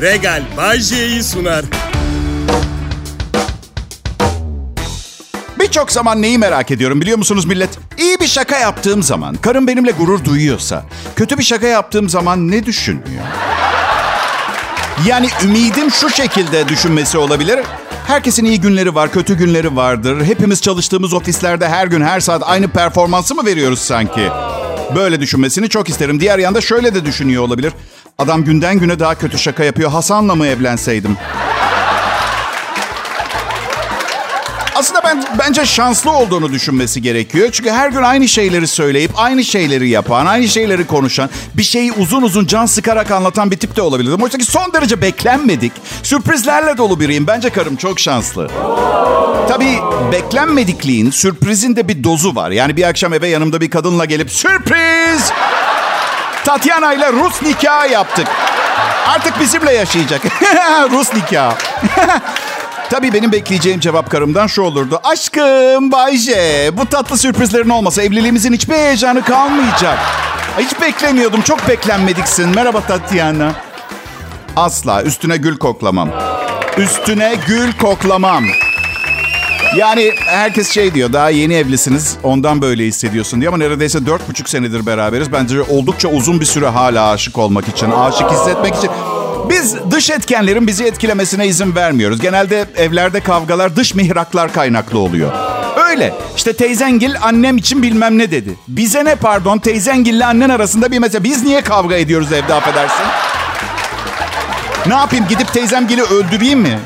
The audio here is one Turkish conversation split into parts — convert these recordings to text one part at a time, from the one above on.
Regal Bajje'yi sunar. Birçok zaman neyi merak ediyorum biliyor musunuz millet? İyi bir şaka yaptığım zaman, karım benimle gurur duyuyorsa, kötü bir şaka yaptığım zaman ne düşünüyor? Yani ümidim şu şekilde düşünmesi olabilir. Herkesin iyi günleri var, kötü günleri vardır. Hepimiz çalıştığımız ofislerde her gün, her saat aynı performansı mı veriyoruz sanki? Böyle düşünmesini çok isterim. Diğer yanda şöyle de düşünüyor olabilir. Adam günden güne daha kötü şaka yapıyor. Hasan'la mı evlenseydim? Aslında ben bence şanslı olduğunu düşünmesi gerekiyor. Çünkü her gün aynı şeyleri söyleyip aynı şeyleri yapan, aynı şeyleri konuşan, bir şeyi uzun uzun can sıkarak anlatan bir tip de olabilir. Oysa ki son derece beklenmedik, sürprizlerle dolu biriyim. Bence karım çok şanslı. Tabii beklenmedikliğin, sürprizin de bir dozu var. Yani bir akşam eve yanımda bir kadınla gelip sürpriz! Tatyana ile Rus nikahı yaptık. Artık bizimle yaşayacak. Rus nikahı. Tabii benim bekleyeceğim cevap karımdan şu olurdu. Aşkım Bayce, bu tatlı sürprizlerin olmasa evliliğimizin hiçbir heyecanı kalmayacak. Hiç beklemiyordum, çok beklenmediksin. Merhaba Tatyana. Asla üstüne gül koklamam. Üstüne gül koklamam. Yani herkes şey diyor daha yeni evlisiniz ondan böyle hissediyorsun diyor ama neredeyse dört buçuk senedir beraberiz. Bence oldukça uzun bir süre hala aşık olmak için, aşık hissetmek için. Biz dış etkenlerin bizi etkilemesine izin vermiyoruz. Genelde evlerde kavgalar dış mihraklar kaynaklı oluyor. Öyle. İşte teyzengil annem için bilmem ne dedi. Bize ne pardon teyzengille annen arasında bir mesele. Biz niye kavga ediyoruz evde affedersin? Ne yapayım gidip teyzemgili öldüreyim mi?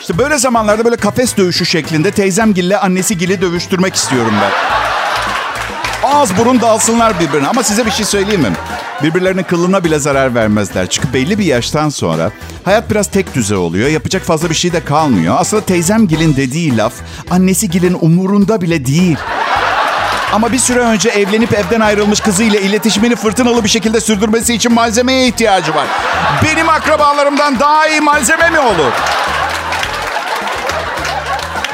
İşte böyle zamanlarda böyle kafes dövüşü şeklinde teyzemgille annesigili dövüştürmek istiyorum ben. Ağız burun dalsınlar birbirine. Ama size bir şey söyleyeyim mi? Birbirlerinin kılına bile zarar vermezler. Çünkü belli bir yaştan sonra hayat biraz tek düze oluyor. Yapacak fazla bir şey de kalmıyor. Aslında teyzemgilin dediği laf annesigilin umurunda bile değil. Ama bir süre önce evlenip evden ayrılmış kızıyla iletişimini fırtınalı bir şekilde sürdürmesi için malzemeye ihtiyacı var. Benim akrabalarımdan daha iyi malzeme mi olur?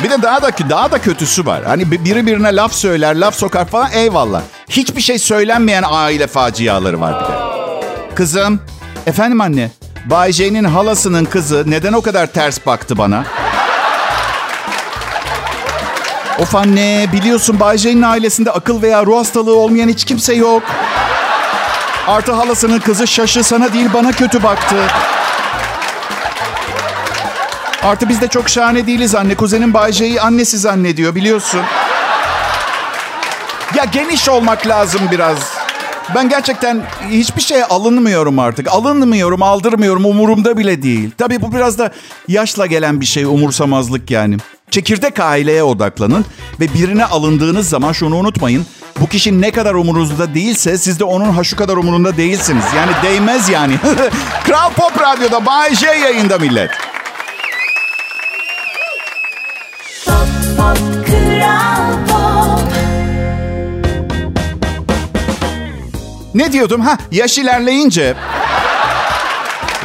Bir de daha da daha da kötüsü var. Hani biri birine laf söyler, laf sokar falan eyvallah. Hiçbir şey söylenmeyen aile faciaları var bir de. Kızım, efendim anne. Bay J'nin halasının kızı neden o kadar ters baktı bana? Of anne, biliyorsun Bay J'nin ailesinde akıl veya ruh hastalığı olmayan hiç kimse yok. Artı halasının kızı şaşı sana değil bana kötü baktı. Artı biz de çok şahane değiliz anne. Kuzenin Bay J'yi annesi zannediyor biliyorsun. Ya geniş olmak lazım biraz. Ben gerçekten hiçbir şeye alınmıyorum artık. Alınmıyorum, aldırmıyorum. Umurumda bile değil. Tabii bu biraz da yaşla gelen bir şey. Umursamazlık yani. Çekirdek aileye odaklanın. Ve birine alındığınız zaman şunu unutmayın. Bu kişi ne kadar umurunuzda değilse siz de onun ha şu kadar umurunda değilsiniz. Yani değmez yani. Kral Pop Radyo'da Bay J yayında millet. Pop, pop, Ne diyordum? Ha yaş ilerleyince...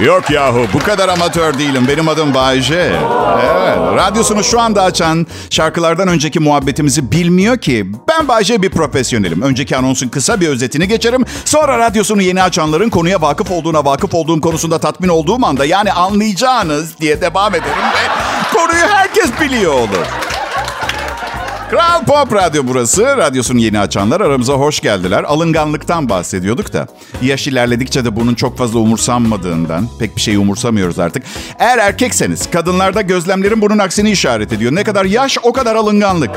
Yok yahu bu kadar amatör değilim. Benim adım Bayce. Evet, radyosunu şu anda açan şarkılardan önceki muhabbetimizi bilmiyor ki. Ben Bayce bir profesyonelim. Önceki anonsun kısa bir özetini geçerim. Sonra radyosunu yeni açanların konuya vakıf olduğuna vakıf olduğum konusunda tatmin olduğum anda yani anlayacağınız diye devam ederim ve konuyu herkes biliyor olur. Kral Pop Radyo burası. Radyosunu yeni açanlar aramıza hoş geldiler. Alınganlıktan bahsediyorduk da. Yaş ilerledikçe de bunun çok fazla umursanmadığından. Pek bir şey umursamıyoruz artık. Eğer erkekseniz kadınlarda gözlemlerin bunun aksini işaret ediyor. Ne kadar yaş o kadar alınganlık.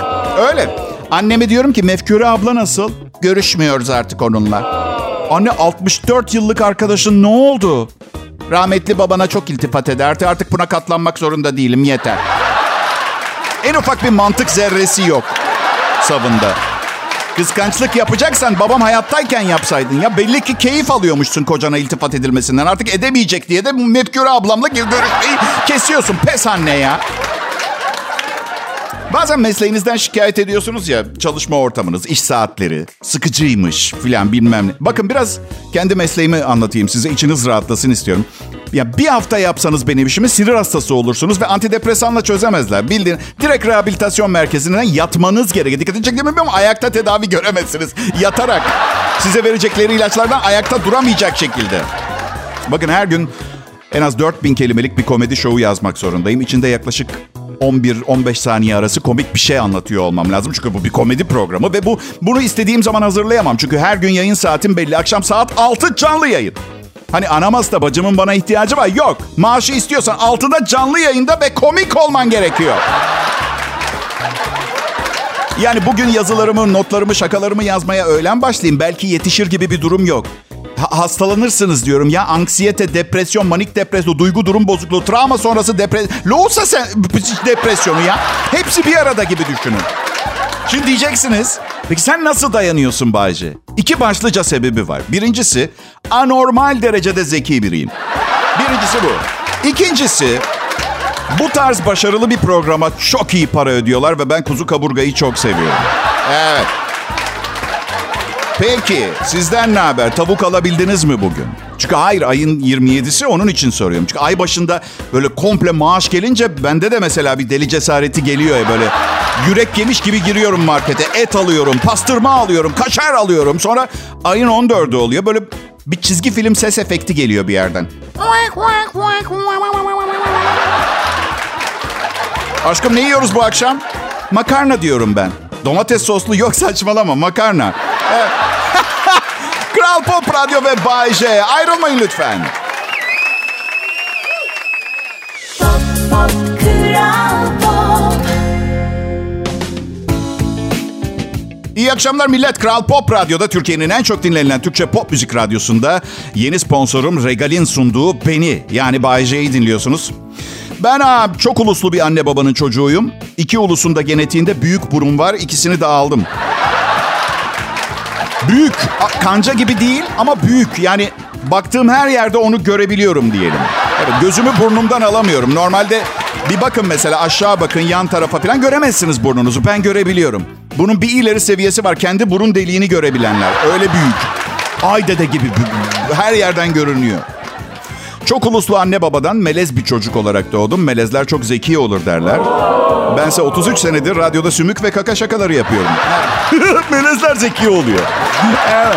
Öyle. Anneme diyorum ki Mefkure abla nasıl? Görüşmüyoruz artık onunla. Anne 64 yıllık arkadaşın ne oldu? Rahmetli babana çok iltifat ederdi. Artık buna katlanmak zorunda değilim yeter. En ufak bir mantık zerresi yok savında. Kıskançlık yapacaksan babam hayattayken yapsaydın ya. Belli ki keyif alıyormuşsun kocana iltifat edilmesinden. Artık edemeyecek diye de Mefkure ablamla görüşmeyi kesiyorsun. Pes anne ya. Bazen mesleğinizden şikayet ediyorsunuz ya çalışma ortamınız, iş saatleri, sıkıcıymış filan bilmem ne. Bakın biraz kendi mesleğimi anlatayım size içiniz rahatlasın istiyorum. Ya bir hafta yapsanız benim işimi sinir hastası olursunuz ve antidepresanla çözemezler. Bildiğin direkt rehabilitasyon merkezinden yatmanız gerekir. Dikkatini çekti mi ama ayakta tedavi göremezsiniz. Yatarak size verecekleri ilaçlardan ayakta duramayacak şekilde. Bakın her gün En az 4000 kelimelik bir komedi şovu yazmak zorundayım. İçinde yaklaşık 11-15 saniye arası komik bir şey anlatıyor olmam lazım. Çünkü bu bir komedi programı ve bu bunu istediğim zaman hazırlayamam. Çünkü her gün yayın saatim belli. Akşam saat 6 canlı yayın. Hani anamaz da bacımın bana ihtiyacı var. Yok. Maaşı istiyorsan 6'da canlı yayında ve komik olman gerekiyor. Yani bugün yazılarımı, notlarımı, şakalarımı yazmaya öğlen başlayayım. Belki yetişir gibi bir durum yok. Ha- hastalanırsınız diyorum ya. Anksiyete, depresyon, manik depresyon, duygu durum bozukluğu, travma sonrası depresyon. Loğusa sen depresyonu ya. Hepsi bir arada gibi düşünün. Şimdi diyeceksiniz, peki sen nasıl dayanıyorsun Bayce? İki başlıca sebebi var. Birincisi, anormal derecede zeki biriyim. Birincisi bu. İkincisi, bu tarz başarılı bir programa çok iyi para ödüyorlar ve ben kuzu kaburgayı çok seviyorum. Evet. Peki sizden ne haber? Tavuk alabildiniz mi bugün? Çünkü hayır ayın 27'si onun için soruyorum. Çünkü ay başında böyle komple maaş gelince bende de mesela bir deli cesareti geliyor ya böyle. Yürek yemiş gibi giriyorum markete. Et alıyorum, pastırma alıyorum, kaşar alıyorum. Sonra ayın 14'ü oluyor. Böyle bir çizgi film ses efekti geliyor bir yerden. Aşkım ne yiyoruz bu akşam? Makarna diyorum ben. Domates soslu yok saçmalama makarna. Evet. Kral Pop Radyo ve Bay J. Ayrılmayın lütfen. Pop pop kral pop İyi akşamlar millet. Kral Pop Radyo'da Türkiye'nin en çok dinlenilen Türkçe pop müzik radyosunda yeni sponsorum Regal'in sunduğu Beni yani Bay J'yi dinliyorsunuz. Ben ha, çok uluslu bir anne babanın çocuğuyum. İki ulusun da genetiğinde büyük burun var. İkisini de aldım. Büyük. Kanca gibi değil ama büyük. Yani baktığım her yerde onu görebiliyorum diyelim. Evet, gözümü burnumdan alamıyorum. Normalde bir bakın mesela aşağı bakın yan tarafa falan göremezsiniz burnunuzu. Ben görebiliyorum. Bunun bir ileri seviyesi var. Kendi burun deliğini görebilenler. Öyle büyük. Ay dede gibi her yerden görünüyor. Çok uluslu anne babadan melez bir çocuk olarak doğdum. Melezler çok zeki olur derler. Bense 33 senedir radyoda sümük ve kaka şakaları yapıyorum. Melezler zeki oluyor. evet.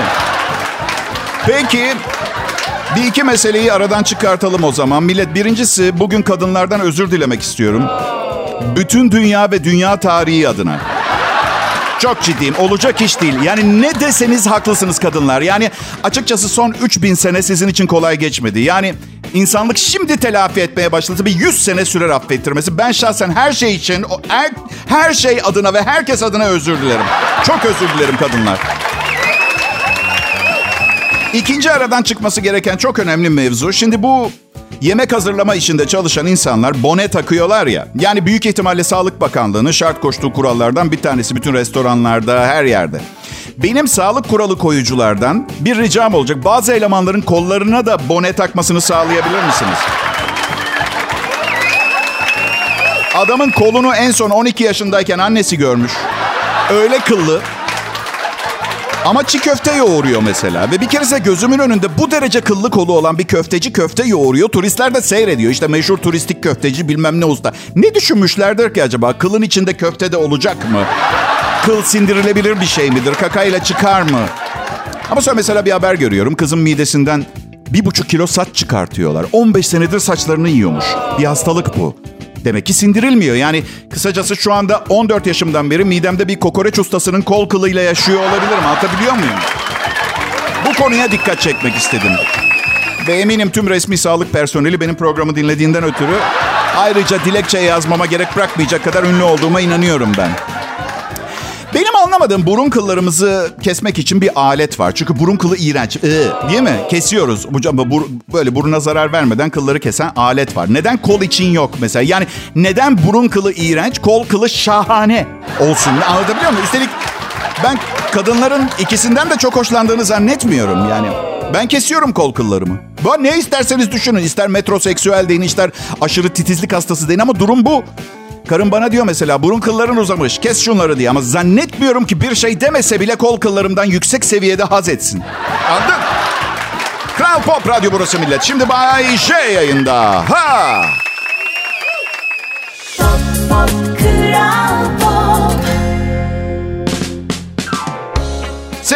Peki bir iki meseleyi aradan çıkartalım o zaman. Millet birincisi bugün kadınlardan özür dilemek istiyorum. Bütün dünya ve dünya tarihi adına. Çok ciddiyim. Olacak iş değil. Yani ne deseniz haklısınız kadınlar. Yani açıkçası son 3000 sene sizin için kolay geçmedi. Yani insanlık şimdi telafi etmeye başladı. Bir 100 sene sürer affettirmesi. Ben şahsen her şey için, her, her şey adına ve herkes adına özür dilerim. Çok özür dilerim kadınlar. İkinci aradan çıkması gereken çok önemli mevzu. Şimdi bu yemek hazırlama işinde çalışan insanlar bone takıyorlar ya. Yani büyük ihtimalle Sağlık Bakanlığı'nın şart koştuğu kurallardan bir tanesi bütün restoranlarda, her yerde. Benim sağlık kuralı koyuculardan bir ricam olacak. Bazı elemanların kollarına da bone takmasını sağlayabilir misiniz? Adamın kolunu en son 12 yaşındayken annesi görmüş. Öyle kıllı. Ama çiğ köfte yoğuruyor mesela. Ve bir keresinde gözümün önünde bu derece kıllı kolu olan bir köfteci köfte yoğuruyor. Turistler de seyrediyor. İşte meşhur turistik köfteci bilmem ne usta. Ne düşünmüşlerdir ki acaba? Kılın içinde köfte de olacak mı? Kıl sindirilebilir bir şey midir? Kakayla çıkar mı? Ama sonra mesela bir haber görüyorum. Kızın midesinden bir buçuk kilo saç çıkartıyorlar. 15 senedir saçlarını yiyormuş. Bir hastalık bu. Demek ki sindirilmiyor. Yani kısacası şu anda 14 yaşımdan beri midemde bir kokoreç ustasının kol kılıyla yaşıyor olabilirim. Anlatabiliyor muyum? Bu konuya dikkat çekmek istedim. Ve eminim tüm resmi sağlık personeli benim programı dinlediğinden ötürü ayrıca dilekçe yazmama gerek bırakmayacak kadar ünlü olduğuma inanıyorum ben. Benim anlamadığım burun kıllarımızı kesmek için bir alet var. Çünkü burun kılı iğrenç. Iı, değil mi? Kesiyoruz. Bu- böyle buruna zarar vermeden kılları kesen alet var. Neden kol için yok mesela? Yani neden burun kılı iğrenç, kol kılı şahane olsun? Anlatabiliyor muyum? Üstelik ben kadınların ikisinden de çok hoşlandığını zannetmiyorum yani. Ben kesiyorum kol kıllarımı. Bu ne isterseniz düşünün. İster metroseksüel deyin, ister aşırı titizlik hastası deyin ama durum bu. Karım bana diyor mesela burun kılların uzamış kes şunları diye ama zannetmiyorum ki bir şey demese bile kol kıllarımdan yüksek seviyede haz etsin. Anladın? Kral Pop Radyo burası millet. Şimdi Bay J yayında. Ha! Pop pop kral pop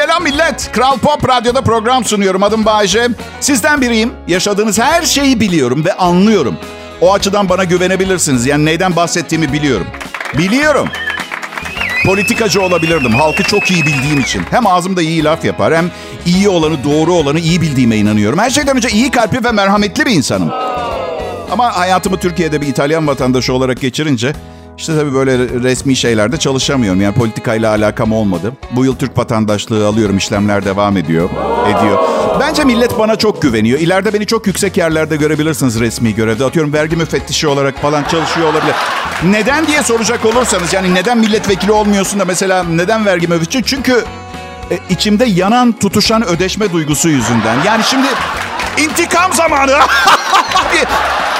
Selam millet. Kral Pop Radyo'da program sunuyorum. Adım Bayece. Sizden biriyim. Yaşadığınız her şeyi biliyorum ve anlıyorum. O açıdan bana güvenebilirsiniz. Yani neyden bahsettiğimi biliyorum. Biliyorum. Politikacı olabilirdim. Halkı çok iyi bildiğim için. Hem ağzımda iyi laf yapar hem iyi olanı, doğru olanı iyi bildiğime inanıyorum. Her şeyden önce iyi kalpli ve merhametli bir insanım. Ama hayatımı Türkiye'de bir İtalyan vatandaşı olarak geçirince işte tabii böyle resmi şeylerde çalışamıyorum. Yani politikayla alakam olmadı. Bu yıl Türk vatandaşlığı alıyorum. işlemler devam ediyor. Ediyor. Bence millet bana çok güveniyor. İleride beni çok yüksek yerlerde görebilirsiniz resmi görevde. Atıyorum vergi müfettişi olarak falan çalışıyor olabilir. Neden diye soracak olursanız yani neden milletvekili olmuyorsun da mesela neden vergi müfettişi? Çünkü e, içimde yanan tutuşan ödeşme duygusu yüzünden. Yani şimdi intikam zamanı.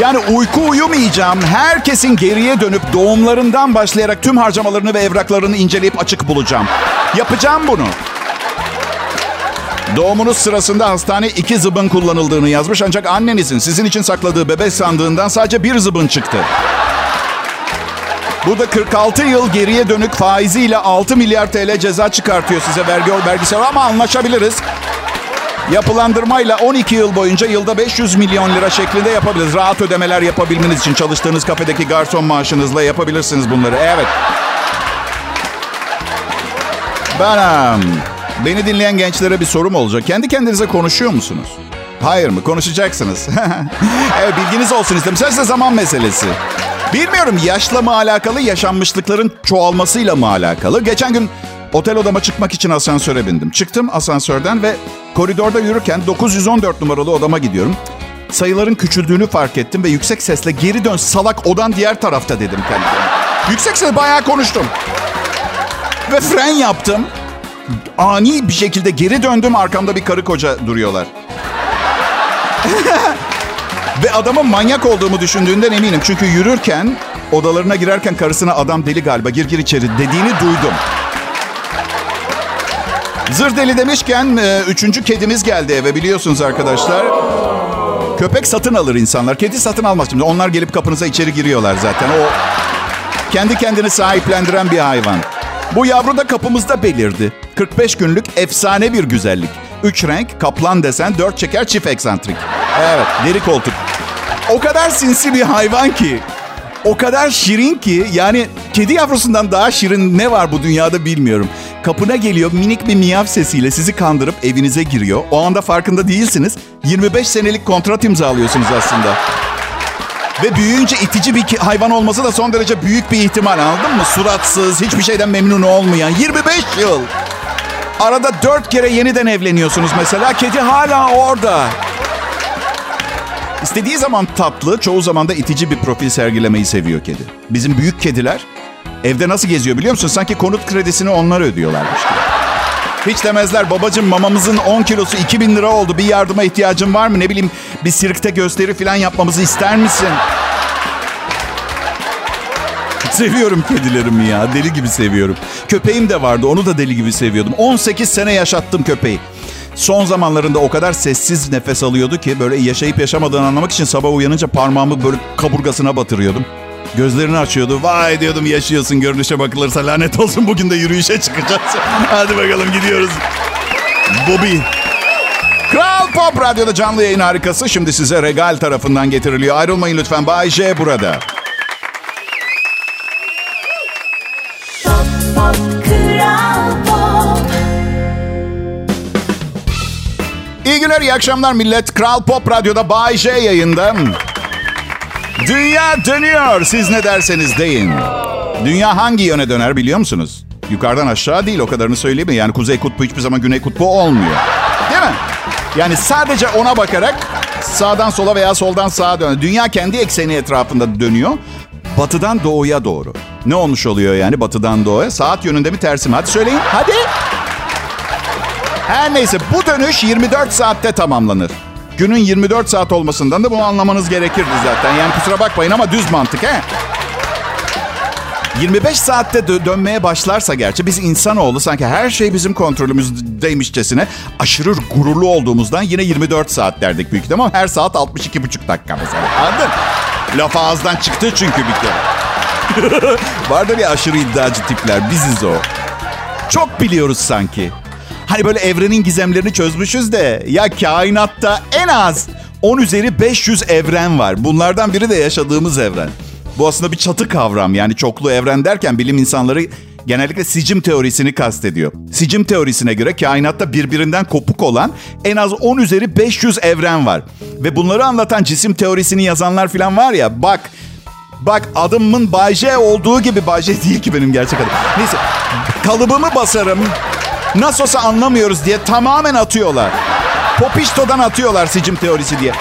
Yani uyku uyumayacağım. Herkesin geriye dönüp doğumlarından başlayarak tüm harcamalarını ve evraklarını inceleyip açık bulacağım. Yapacağım bunu. Doğumunuz sırasında hastane iki zıbın kullanıldığını yazmış ancak annenizin sizin için sakladığı bebek sandığından sadece bir zıbın çıktı. Bu da 46 yıl geriye dönük faiziyle 6 milyar TL ceza çıkartıyor size vergi vergisi ama anlaşabiliriz. Yapılandırmayla 12 yıl boyunca yılda 500 milyon lira şeklinde yapabiliriz. Rahat ödemeler yapabilmeniz için çalıştığınız kafedeki garson maaşınızla yapabilirsiniz bunları. Evet. Benim. Beni dinleyen gençlere bir sorum olacak. Kendi kendinize konuşuyor musunuz? Hayır mı? Konuşacaksınız. evet bilginiz olsun istedim. Sadece zaman meselesi. Bilmiyorum yaşla mı alakalı, yaşanmışlıkların çoğalmasıyla mı alakalı? Geçen gün otel odama çıkmak için asansöre bindim. Çıktım asansörden ve koridorda yürürken 914 numaralı odama gidiyorum. Sayıların küçüldüğünü fark ettim ve yüksek sesle geri dön salak odan diğer tarafta dedim kendime. Yüksek sesle bayağı konuştum. Ve fren yaptım. Ani bir şekilde geri döndüm arkamda bir karı koca duruyorlar. Ve adamın manyak olduğumu düşündüğünden eminim. Çünkü yürürken, odalarına girerken karısına adam deli galiba gir gir içeri dediğini duydum. Zır deli demişken e, üçüncü kedimiz geldi eve biliyorsunuz arkadaşlar. Köpek satın alır insanlar. Kedi satın almaz şimdi. Onlar gelip kapınıza içeri giriyorlar zaten. O kendi kendini sahiplendiren bir hayvan. Bu yavru da kapımızda belirdi. 45 günlük efsane bir güzellik. Üç renk, kaplan desen, dört çeker, çift eksantrik. Evet, deri koltuk. O kadar sinsi bir hayvan ki. O kadar şirin ki yani kedi yavrusundan daha şirin ne var bu dünyada bilmiyorum. Kapına geliyor minik bir miyav sesiyle sizi kandırıp evinize giriyor. O anda farkında değilsiniz. 25 senelik kontrat imzalıyorsunuz aslında. Ve büyüyünce itici bir hayvan olması da son derece büyük bir ihtimal anladın mı? Suratsız, hiçbir şeyden memnun olmayan 25 yıl. Arada dört kere yeniden evleniyorsunuz mesela. Kedi hala orada. İstediği zaman tatlı, çoğu zaman da itici bir profil sergilemeyi seviyor kedi. Bizim büyük kediler evde nasıl geziyor biliyor musun? Sanki konut kredisini onlar ödüyorlarmış gibi. Hiç demezler babacığım mamamızın 10 kilosu 2000 lira oldu. Bir yardıma ihtiyacın var mı? Ne bileyim bir sirkte gösteri falan yapmamızı ister misin? Seviyorum kedilerimi ya. Deli gibi seviyorum. Köpeğim de vardı. Onu da deli gibi seviyordum. 18 sene yaşattım köpeği. Son zamanlarında o kadar sessiz nefes alıyordu ki böyle yaşayıp yaşamadığını anlamak için sabah uyanınca parmağımı böyle kaburgasına batırıyordum. Gözlerini açıyordu. Vay diyordum yaşıyorsun görünüşe bakılırsa lanet olsun bugün de yürüyüşe çıkacağız. Hadi bakalım gidiyoruz. Bobby. Kral Pop Radyo'da canlı yayın harikası şimdi size Regal tarafından getiriliyor. Ayrılmayın lütfen. Bay J burada. İyi günler, iyi akşamlar millet. Kral Pop Radyo'da Bay J yayında. Dünya dönüyor. Siz ne derseniz deyin. Dünya hangi yöne döner biliyor musunuz? Yukarıdan aşağı değil o kadarını söyleyeyim mi? Yani kuzey kutbu hiçbir zaman güney kutbu olmuyor. Değil mi? Yani sadece ona bakarak sağdan sola veya soldan sağa dönüyor. Dünya kendi ekseni etrafında dönüyor. Batıdan doğuya doğru. Ne olmuş oluyor yani batıdan doğuya? Saat yönünde mi tersi mi? Hadi söyleyin. Hadi. Her neyse bu dönüş 24 saatte tamamlanır. Günün 24 saat olmasından da bunu anlamanız gerekirdi zaten. Yani kusura bakmayın ama düz mantık he. 25 saatte dö- dönmeye başlarsa gerçi biz insanoğlu sanki her şey bizim kontrolümüzdeymişçesine aşırı gururlu olduğumuzdan yine 24 saat derdik büyük ama her saat 62,5 dakika mesela. Anladın? Laf ağızdan çıktı çünkü bir kere. Vardır ya aşırı iddiacı tipler biziz o. Çok biliyoruz sanki. Hani böyle evrenin gizemlerini çözmüşüz de ya kainatta en az 10 üzeri 500 evren var. Bunlardan biri de yaşadığımız evren. Bu aslında bir çatı kavram yani çoklu evren derken bilim insanları genellikle sicim teorisini kastediyor. Sicim teorisine göre kainatta birbirinden kopuk olan en az 10 üzeri 500 evren var. Ve bunları anlatan cisim teorisini yazanlar falan var ya bak Bak adımın Bay J olduğu gibi Bay J değil ki benim gerçek adım. Neyse kalıbımı basarım. Nasıl olsa anlamıyoruz diye tamamen atıyorlar. Popişto'dan atıyorlar sicim teorisi diye.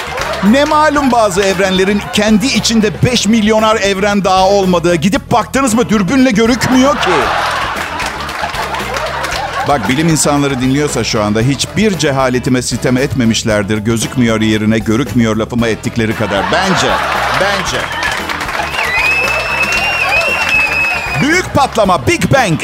Ne malum bazı evrenlerin kendi içinde 5 milyonar evren daha olmadığı. Gidip baktınız mı dürbünle görükmüyor ki. Bak bilim insanları dinliyorsa şu anda hiçbir cehaletime sitem etmemişlerdir. Gözükmüyor yerine görükmüyor lafıma ettikleri kadar. Bence, bence. Büyük patlama Big Bang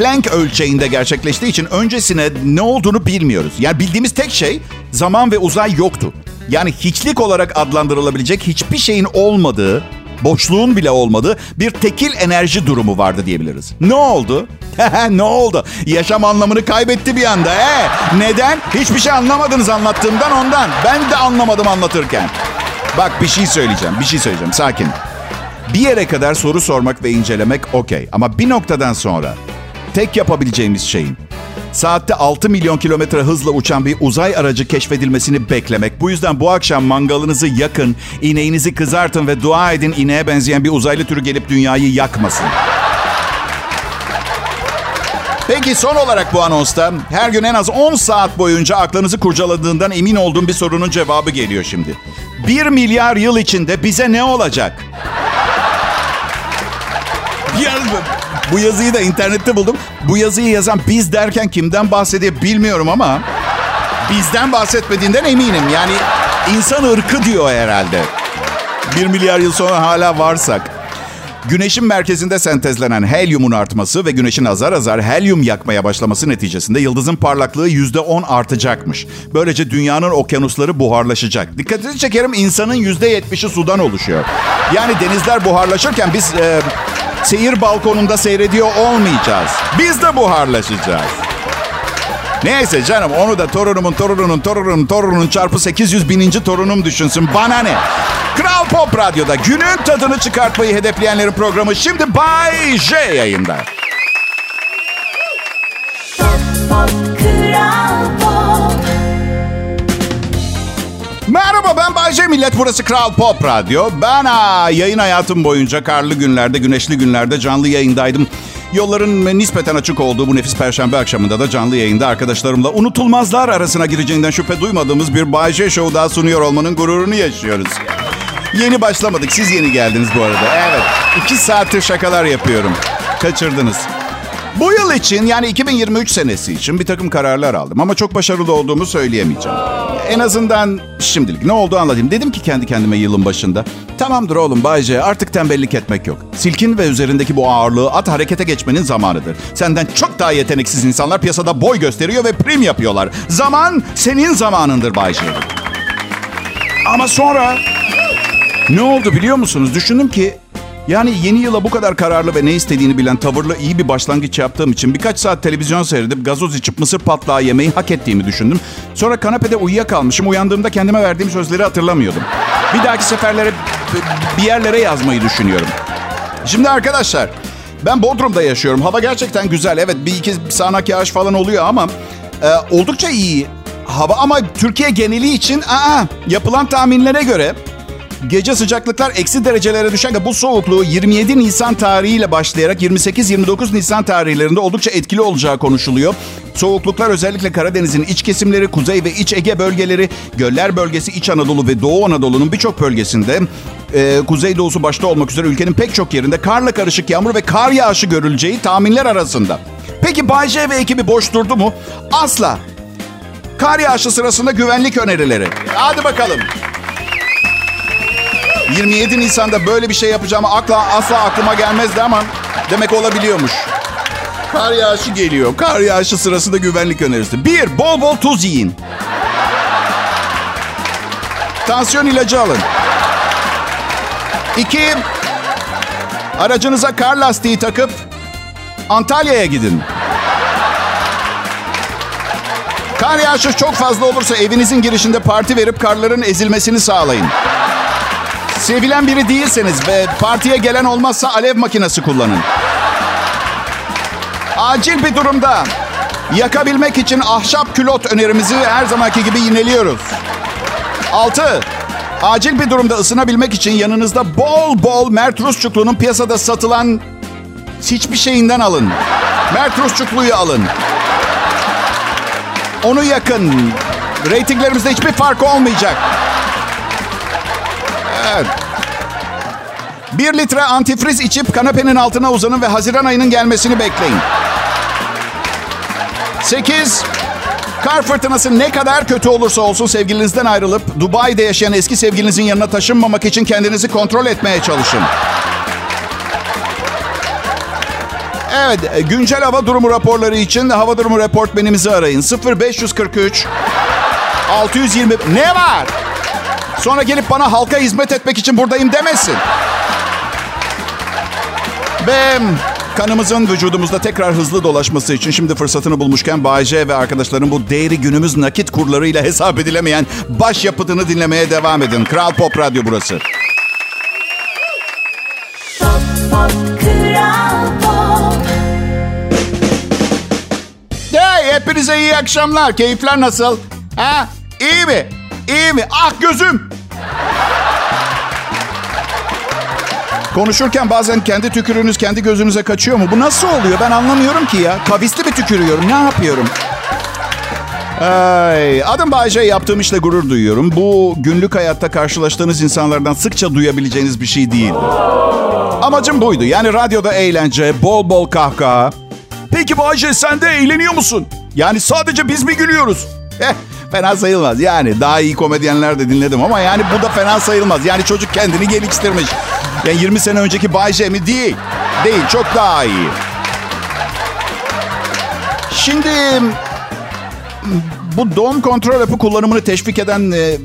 Planck ölçeğinde gerçekleştiği için öncesine ne olduğunu bilmiyoruz. Yani bildiğimiz tek şey zaman ve uzay yoktu. Yani hiçlik olarak adlandırılabilecek hiçbir şeyin olmadığı, boşluğun bile olmadığı bir tekil enerji durumu vardı diyebiliriz. Ne oldu? ne oldu? Yaşam anlamını kaybetti bir anda. He? Neden? Hiçbir şey anlamadınız anlattığımdan ondan. Ben de anlamadım anlatırken. Bak bir şey söyleyeceğim, bir şey söyleyeceğim. Sakin. Bir yere kadar soru sormak ve incelemek okey. Ama bir noktadan sonra tek yapabileceğimiz şeyin saatte 6 milyon kilometre hızla uçan bir uzay aracı keşfedilmesini beklemek. Bu yüzden bu akşam mangalınızı yakın, ineğinizi kızartın ve dua edin ineğe benzeyen bir uzaylı türü gelip dünyayı yakmasın. Peki son olarak bu anonsta her gün en az 10 saat boyunca aklınızı kurcaladığından emin olduğum bir sorunun cevabı geliyor şimdi. 1 milyar yıl içinde bize ne olacak? Yaz, bu yazıyı da internette buldum. Bu yazıyı yazan biz derken kimden bahsediyor bilmiyorum ama bizden bahsetmediğinden eminim. Yani insan ırkı diyor herhalde. 1 milyar yıl sonra hala varsak. Güneşin merkezinde sentezlenen helyumun artması ve güneşin azar azar helyum yakmaya başlaması neticesinde yıldızın parlaklığı %10 artacakmış. Böylece dünyanın okyanusları buharlaşacak. Dikkatinizi çekerim insanın %70'i sudan oluşuyor. Yani denizler buharlaşırken biz e, seyir balkonunda seyrediyor olmayacağız. Biz de buharlaşacağız. Neyse canım onu da torunumun torununun torununun torununun çarpı 800 bininci torunum düşünsün. Bana ne? Kral Pop Radyo'da günün tadını çıkartmayı hedefleyenlerin programı şimdi Bay J yayında. Pop, Kral Pop. Merhaba ben Bayce Millet burası Kral Pop Radyo. Ben aa, yayın hayatım boyunca karlı günlerde, güneşli günlerde canlı yayındaydım. Yolların nispeten açık olduğu bu nefis perşembe akşamında da canlı yayında arkadaşlarımla unutulmazlar arasına gireceğinden şüphe duymadığımız bir Bayce Show daha sunuyor olmanın gururunu yaşıyoruz. Yeni başlamadık. Siz yeni geldiniz bu arada. Evet. iki saattir şakalar yapıyorum. Kaçırdınız. Bu yıl için yani 2023 senesi için bir takım kararlar aldım. Ama çok başarılı olduğumu söyleyemeyeceğim. En azından şimdilik ne oldu anlatayım. Dedim ki kendi kendime yılın başında. Tamamdır oğlum Bayce artık tembellik etmek yok. Silkin ve üzerindeki bu ağırlığı at harekete geçmenin zamanıdır. Senden çok daha yeteneksiz insanlar piyasada boy gösteriyor ve prim yapıyorlar. Zaman senin zamanındır Bayce. Ama sonra ne oldu biliyor musunuz? Düşündüm ki yani yeni yıla bu kadar kararlı ve ne istediğini bilen tavırlı iyi bir başlangıç yaptığım için birkaç saat televizyon seyredip gazoz içip mısır patlağı yemeyi hak ettiğimi düşündüm. Sonra kanepede uyuyakalmışım. Uyandığımda kendime verdiğim sözleri hatırlamıyordum. Bir dahaki seferlere bir yerlere yazmayı düşünüyorum. Şimdi arkadaşlar ben Bodrum'da yaşıyorum. Hava gerçekten güzel. Evet bir iki sağanak yağış falan oluyor ama e, oldukça iyi hava. Ama Türkiye geneli için aa, yapılan tahminlere göre Gece sıcaklıklar eksi derecelere düşen bu soğukluğu 27 Nisan tarihiyle başlayarak 28-29 Nisan tarihlerinde oldukça etkili olacağı konuşuluyor. Soğukluklar özellikle Karadeniz'in iç kesimleri, kuzey ve iç Ege bölgeleri, göller bölgesi İç Anadolu ve Doğu Anadolu'nun birçok bölgesinde e, kuzeydoğusu başta olmak üzere ülkenin pek çok yerinde karla karışık yağmur ve kar yağışı görüleceği tahminler arasında. Peki Bay J ve ekibi boş durdu mu? Asla. Kar yağışı sırasında güvenlik önerileri. Hadi bakalım. 27 Nisan'da böyle bir şey yapacağımı akla, asla aklıma gelmezdi ama demek olabiliyormuş. Kar yağışı geliyor. Kar yağışı sırasında güvenlik önerisi. Bir, bol bol tuz yiyin. Tansiyon ilacı alın. İki, aracınıza kar lastiği takıp Antalya'ya gidin. Kar yağışı çok fazla olursa evinizin girişinde parti verip karların ezilmesini sağlayın. Sevilen biri değilseniz ve partiye gelen olmazsa alev makinesi kullanın. Acil bir durumda yakabilmek için ahşap külot önerimizi her zamanki gibi yineliyoruz. 6. Acil bir durumda ısınabilmek için yanınızda bol bol Mert Rusçuklu'nun piyasada satılan hiçbir şeyinden alın. Mert Rusçuklu'yu alın. Onu yakın. Ratinglerimizde hiçbir fark olmayacak. Evet. Bir litre antifriz içip kanepenin altına uzanın ve Haziran ayının gelmesini bekleyin. 8. Kar fırtınası ne kadar kötü olursa olsun sevgilinizden ayrılıp Dubai'de yaşayan eski sevgilinizin yanına taşınmamak için kendinizi kontrol etmeye çalışın. Evet, e, güncel hava durumu raporları için hava durumu reportmenimizi arayın. 0543 620 Ne var? Sonra gelip bana halka hizmet etmek için buradayım demesin. Ve kanımızın vücudumuzda tekrar hızlı dolaşması için şimdi fırsatını bulmuşken Bayce ve arkadaşların bu değeri günümüz nakit kurlarıyla hesap edilemeyen başyapıtını dinlemeye devam edin. Kral Pop Radyo burası. Pop pop kral pop Hey, hepinize iyi akşamlar. Keyifler nasıl? Ha? İyi mi? İyi mi? Ah gözüm! Konuşurken bazen kendi tükürüğünüz kendi gözünüze kaçıyor mu? Bu nasıl oluyor? Ben anlamıyorum ki ya. Kavisli mi tükürüyorum? Ne yapıyorum? Ay, adım Bayce yaptığım işle gurur duyuyorum. Bu günlük hayatta karşılaştığınız insanlardan sıkça duyabileceğiniz bir şey değil. Amacım buydu. Yani radyoda eğlence, bol bol kahkaha. Peki Bayce sen de eğleniyor musun? Yani sadece biz mi gülüyoruz? Eh, fena sayılmaz. Yani daha iyi komedyenler de dinledim ama yani bu da fena sayılmaz. Yani çocuk kendini geliştirmiş. Yani 20 sene önceki Bayce mi? Değil. Değil. Çok daha iyi. Şimdi bu doğum kontrol hapı kullanımını teşvik eden e, e,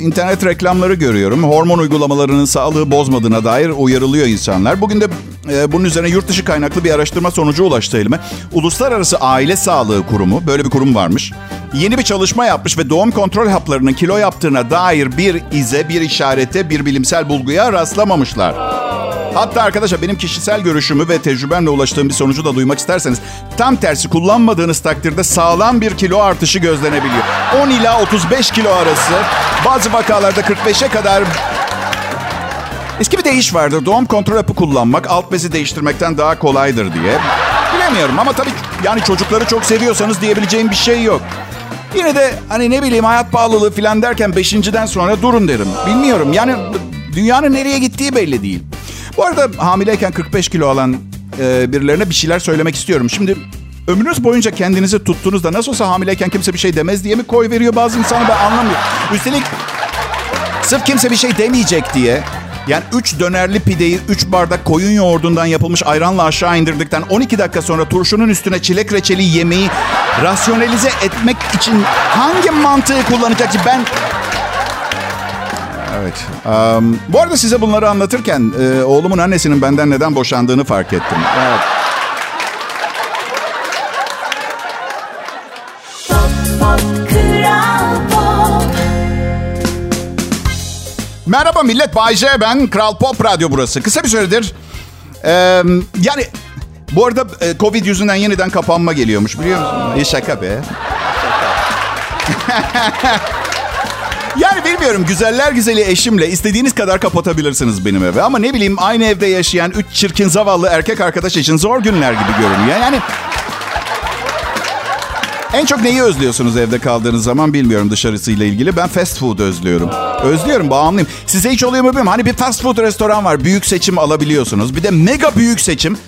internet reklamları görüyorum. Hormon uygulamalarının sağlığı bozmadığına dair uyarılıyor insanlar. Bugün de e, bunun üzerine yurt dışı kaynaklı bir araştırma sonucu ulaştı elime. Uluslararası Aile Sağlığı Kurumu, böyle bir kurum varmış. Yeni bir çalışma yapmış ve doğum kontrol haplarının kilo yaptığına dair bir ize, bir işarete, bir bilimsel bulguya rastlamamışlar. Hatta arkadaşlar benim kişisel görüşümü ve tecrübemle ulaştığım bir sonucu da duymak isterseniz tam tersi kullanmadığınız takdirde sağlam bir kilo artışı gözlenebiliyor. 10 ila 35 kilo arası bazı vakalarda 45'e kadar Eski bir deyiş vardır. Doğum kontrol hapı kullanmak alt bezi değiştirmekten daha kolaydır diye. Bilemiyorum ama tabii yani çocukları çok seviyorsanız diyebileceğim bir şey yok. Yine de hani ne bileyim hayat pahalılığı falan derken beşinciden sonra durun derim. Bilmiyorum yani dünyanın nereye gittiği belli değil. Bu arada hamileyken 45 kilo alan e, birilerine bir şeyler söylemek istiyorum. Şimdi ömrünüz boyunca kendinizi tuttuğunuzda nasıl olsa hamileyken kimse bir şey demez diye mi koy veriyor bazı insanlar ben anlamıyorum. Üstelik sırf kimse bir şey demeyecek diye yani 3 dönerli pideyi 3 bardak koyun yoğurdundan yapılmış ayranla aşağı indirdikten 12 dakika sonra turşunun üstüne çilek reçeli yemeği rasyonelize etmek için hangi mantığı kullanacak? Ben Evet. Um, bu arada size bunları anlatırken e, oğlumun annesinin benden neden boşandığını fark ettim. Evet. Merhaba millet, Bay J ben. Kral Pop Radyo burası. Kısa bir süredir... e, yani bu arada e, Covid yüzünden yeniden kapanma geliyormuş biliyor musun? İyi şaka be. Yani bilmiyorum güzeller güzeli eşimle istediğiniz kadar kapatabilirsiniz benim evi. Ama ne bileyim aynı evde yaşayan üç çirkin zavallı erkek arkadaş için zor günler gibi görünüyor. Yani en çok neyi özlüyorsunuz evde kaldığınız zaman bilmiyorum dışarısıyla ilgili. Ben fast food özlüyorum. Özlüyorum, bağımlıyım. Size hiç oluyor mu bilmiyorum. Hani bir fast food restoran var. Büyük seçim alabiliyorsunuz. Bir de mega büyük seçim.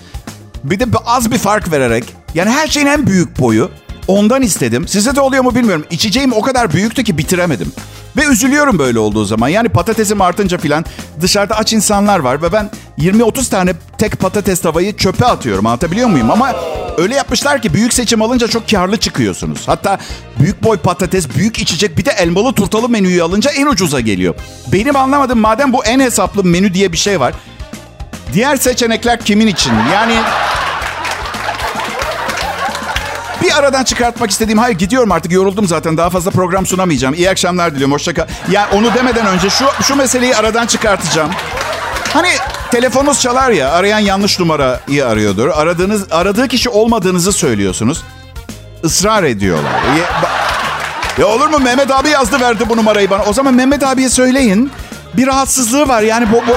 Bir de az bir fark vererek. Yani her şeyin en büyük boyu. Ondan istedim. Size de oluyor mu bilmiyorum. İçeceğim o kadar büyüktü ki bitiremedim. Ve üzülüyorum böyle olduğu zaman. Yani patatesim artınca filan dışarıda aç insanlar var ve ben 20-30 tane tek patates tavayı çöpe atıyorum. Anlatabiliyor muyum? Ama öyle yapmışlar ki büyük seçim alınca çok karlı çıkıyorsunuz. Hatta büyük boy patates, büyük içecek bir de elmalı turtalı menüyü alınca en ucuza geliyor. Benim anlamadığım madem bu en hesaplı menü diye bir şey var. Diğer seçenekler kimin için? Yani Bir aradan çıkartmak istediğim, hayır gidiyorum artık yoruldum zaten daha fazla program sunamayacağım. İyi akşamlar diliyorum, hoşça kal. Ya onu demeden önce şu, şu meseleyi aradan çıkartacağım. Hani telefonunuz çalar ya, arayan yanlış numarayı arıyordur. Aradığınız, aradığı kişi olmadığınızı söylüyorsunuz. Israr ediyorlar. Ya, ya olur mu Mehmet abi yazdı verdi bu numarayı bana. O zaman Mehmet abiye söyleyin. Bir rahatsızlığı var yani bu, bu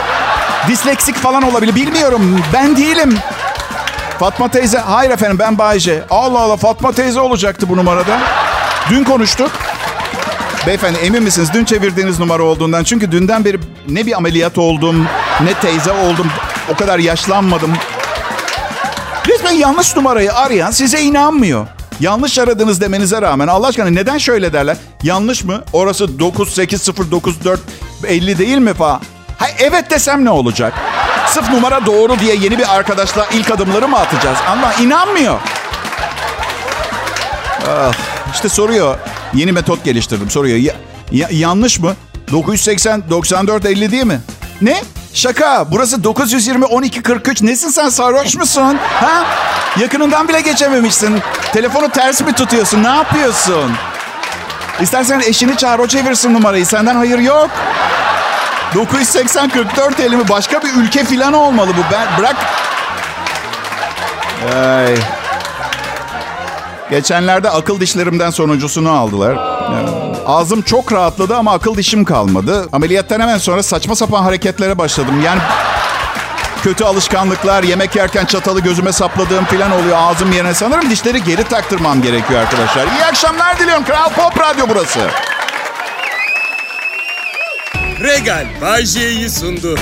disleksik falan olabilir. Bilmiyorum ben değilim. Fatma teyze, hayır efendim ben Bayce. Allah Allah Fatma teyze olacaktı bu numarada. Dün konuştuk. Beyefendi emin misiniz dün çevirdiğiniz numara olduğundan? Çünkü dünden beri ne bir ameliyat oldum, ne teyze oldum. O kadar yaşlanmadım. Resmen yanlış numarayı arayan size inanmıyor. Yanlış aradınız demenize rağmen Allah aşkına neden şöyle derler? Yanlış mı? Orası 98094 50 değil mi falan? Ha, evet desem ne olacak? Sırf numara doğru diye yeni bir arkadaşla ilk adımları mı atacağız? Ama inanmıyor. Ah, işte soruyor. Yeni metot geliştirdim. Soruyor. Ya- ya- yanlış mı? 980 94 50 değil mi? Ne? Şaka. Burası 920 12 43. Nesin sen sarhoş musun? Ha? Yakınından bile geçememişsin. Telefonu ters mi tutuyorsun? Ne yapıyorsun? İstersen eşini çağır o çevirsin numarayı. Senden hayır yok. 980 44 elimi başka bir ülke filan olmalı bu. Ben bırak. Ay. Geçenlerde akıl dişlerimden sonuncusunu aldılar. Ağzım çok rahatladı ama akıl dişim kalmadı. Ameliyattan hemen sonra saçma sapan hareketlere başladım. Yani kötü alışkanlıklar, yemek yerken çatalı gözüme sapladığım falan oluyor ağzım yerine. Sanırım dişleri geri taktırmam gerekiyor arkadaşlar. İyi akşamlar diliyorum. Kral Pop Radyo burası. Regal Bay J'yi sundu.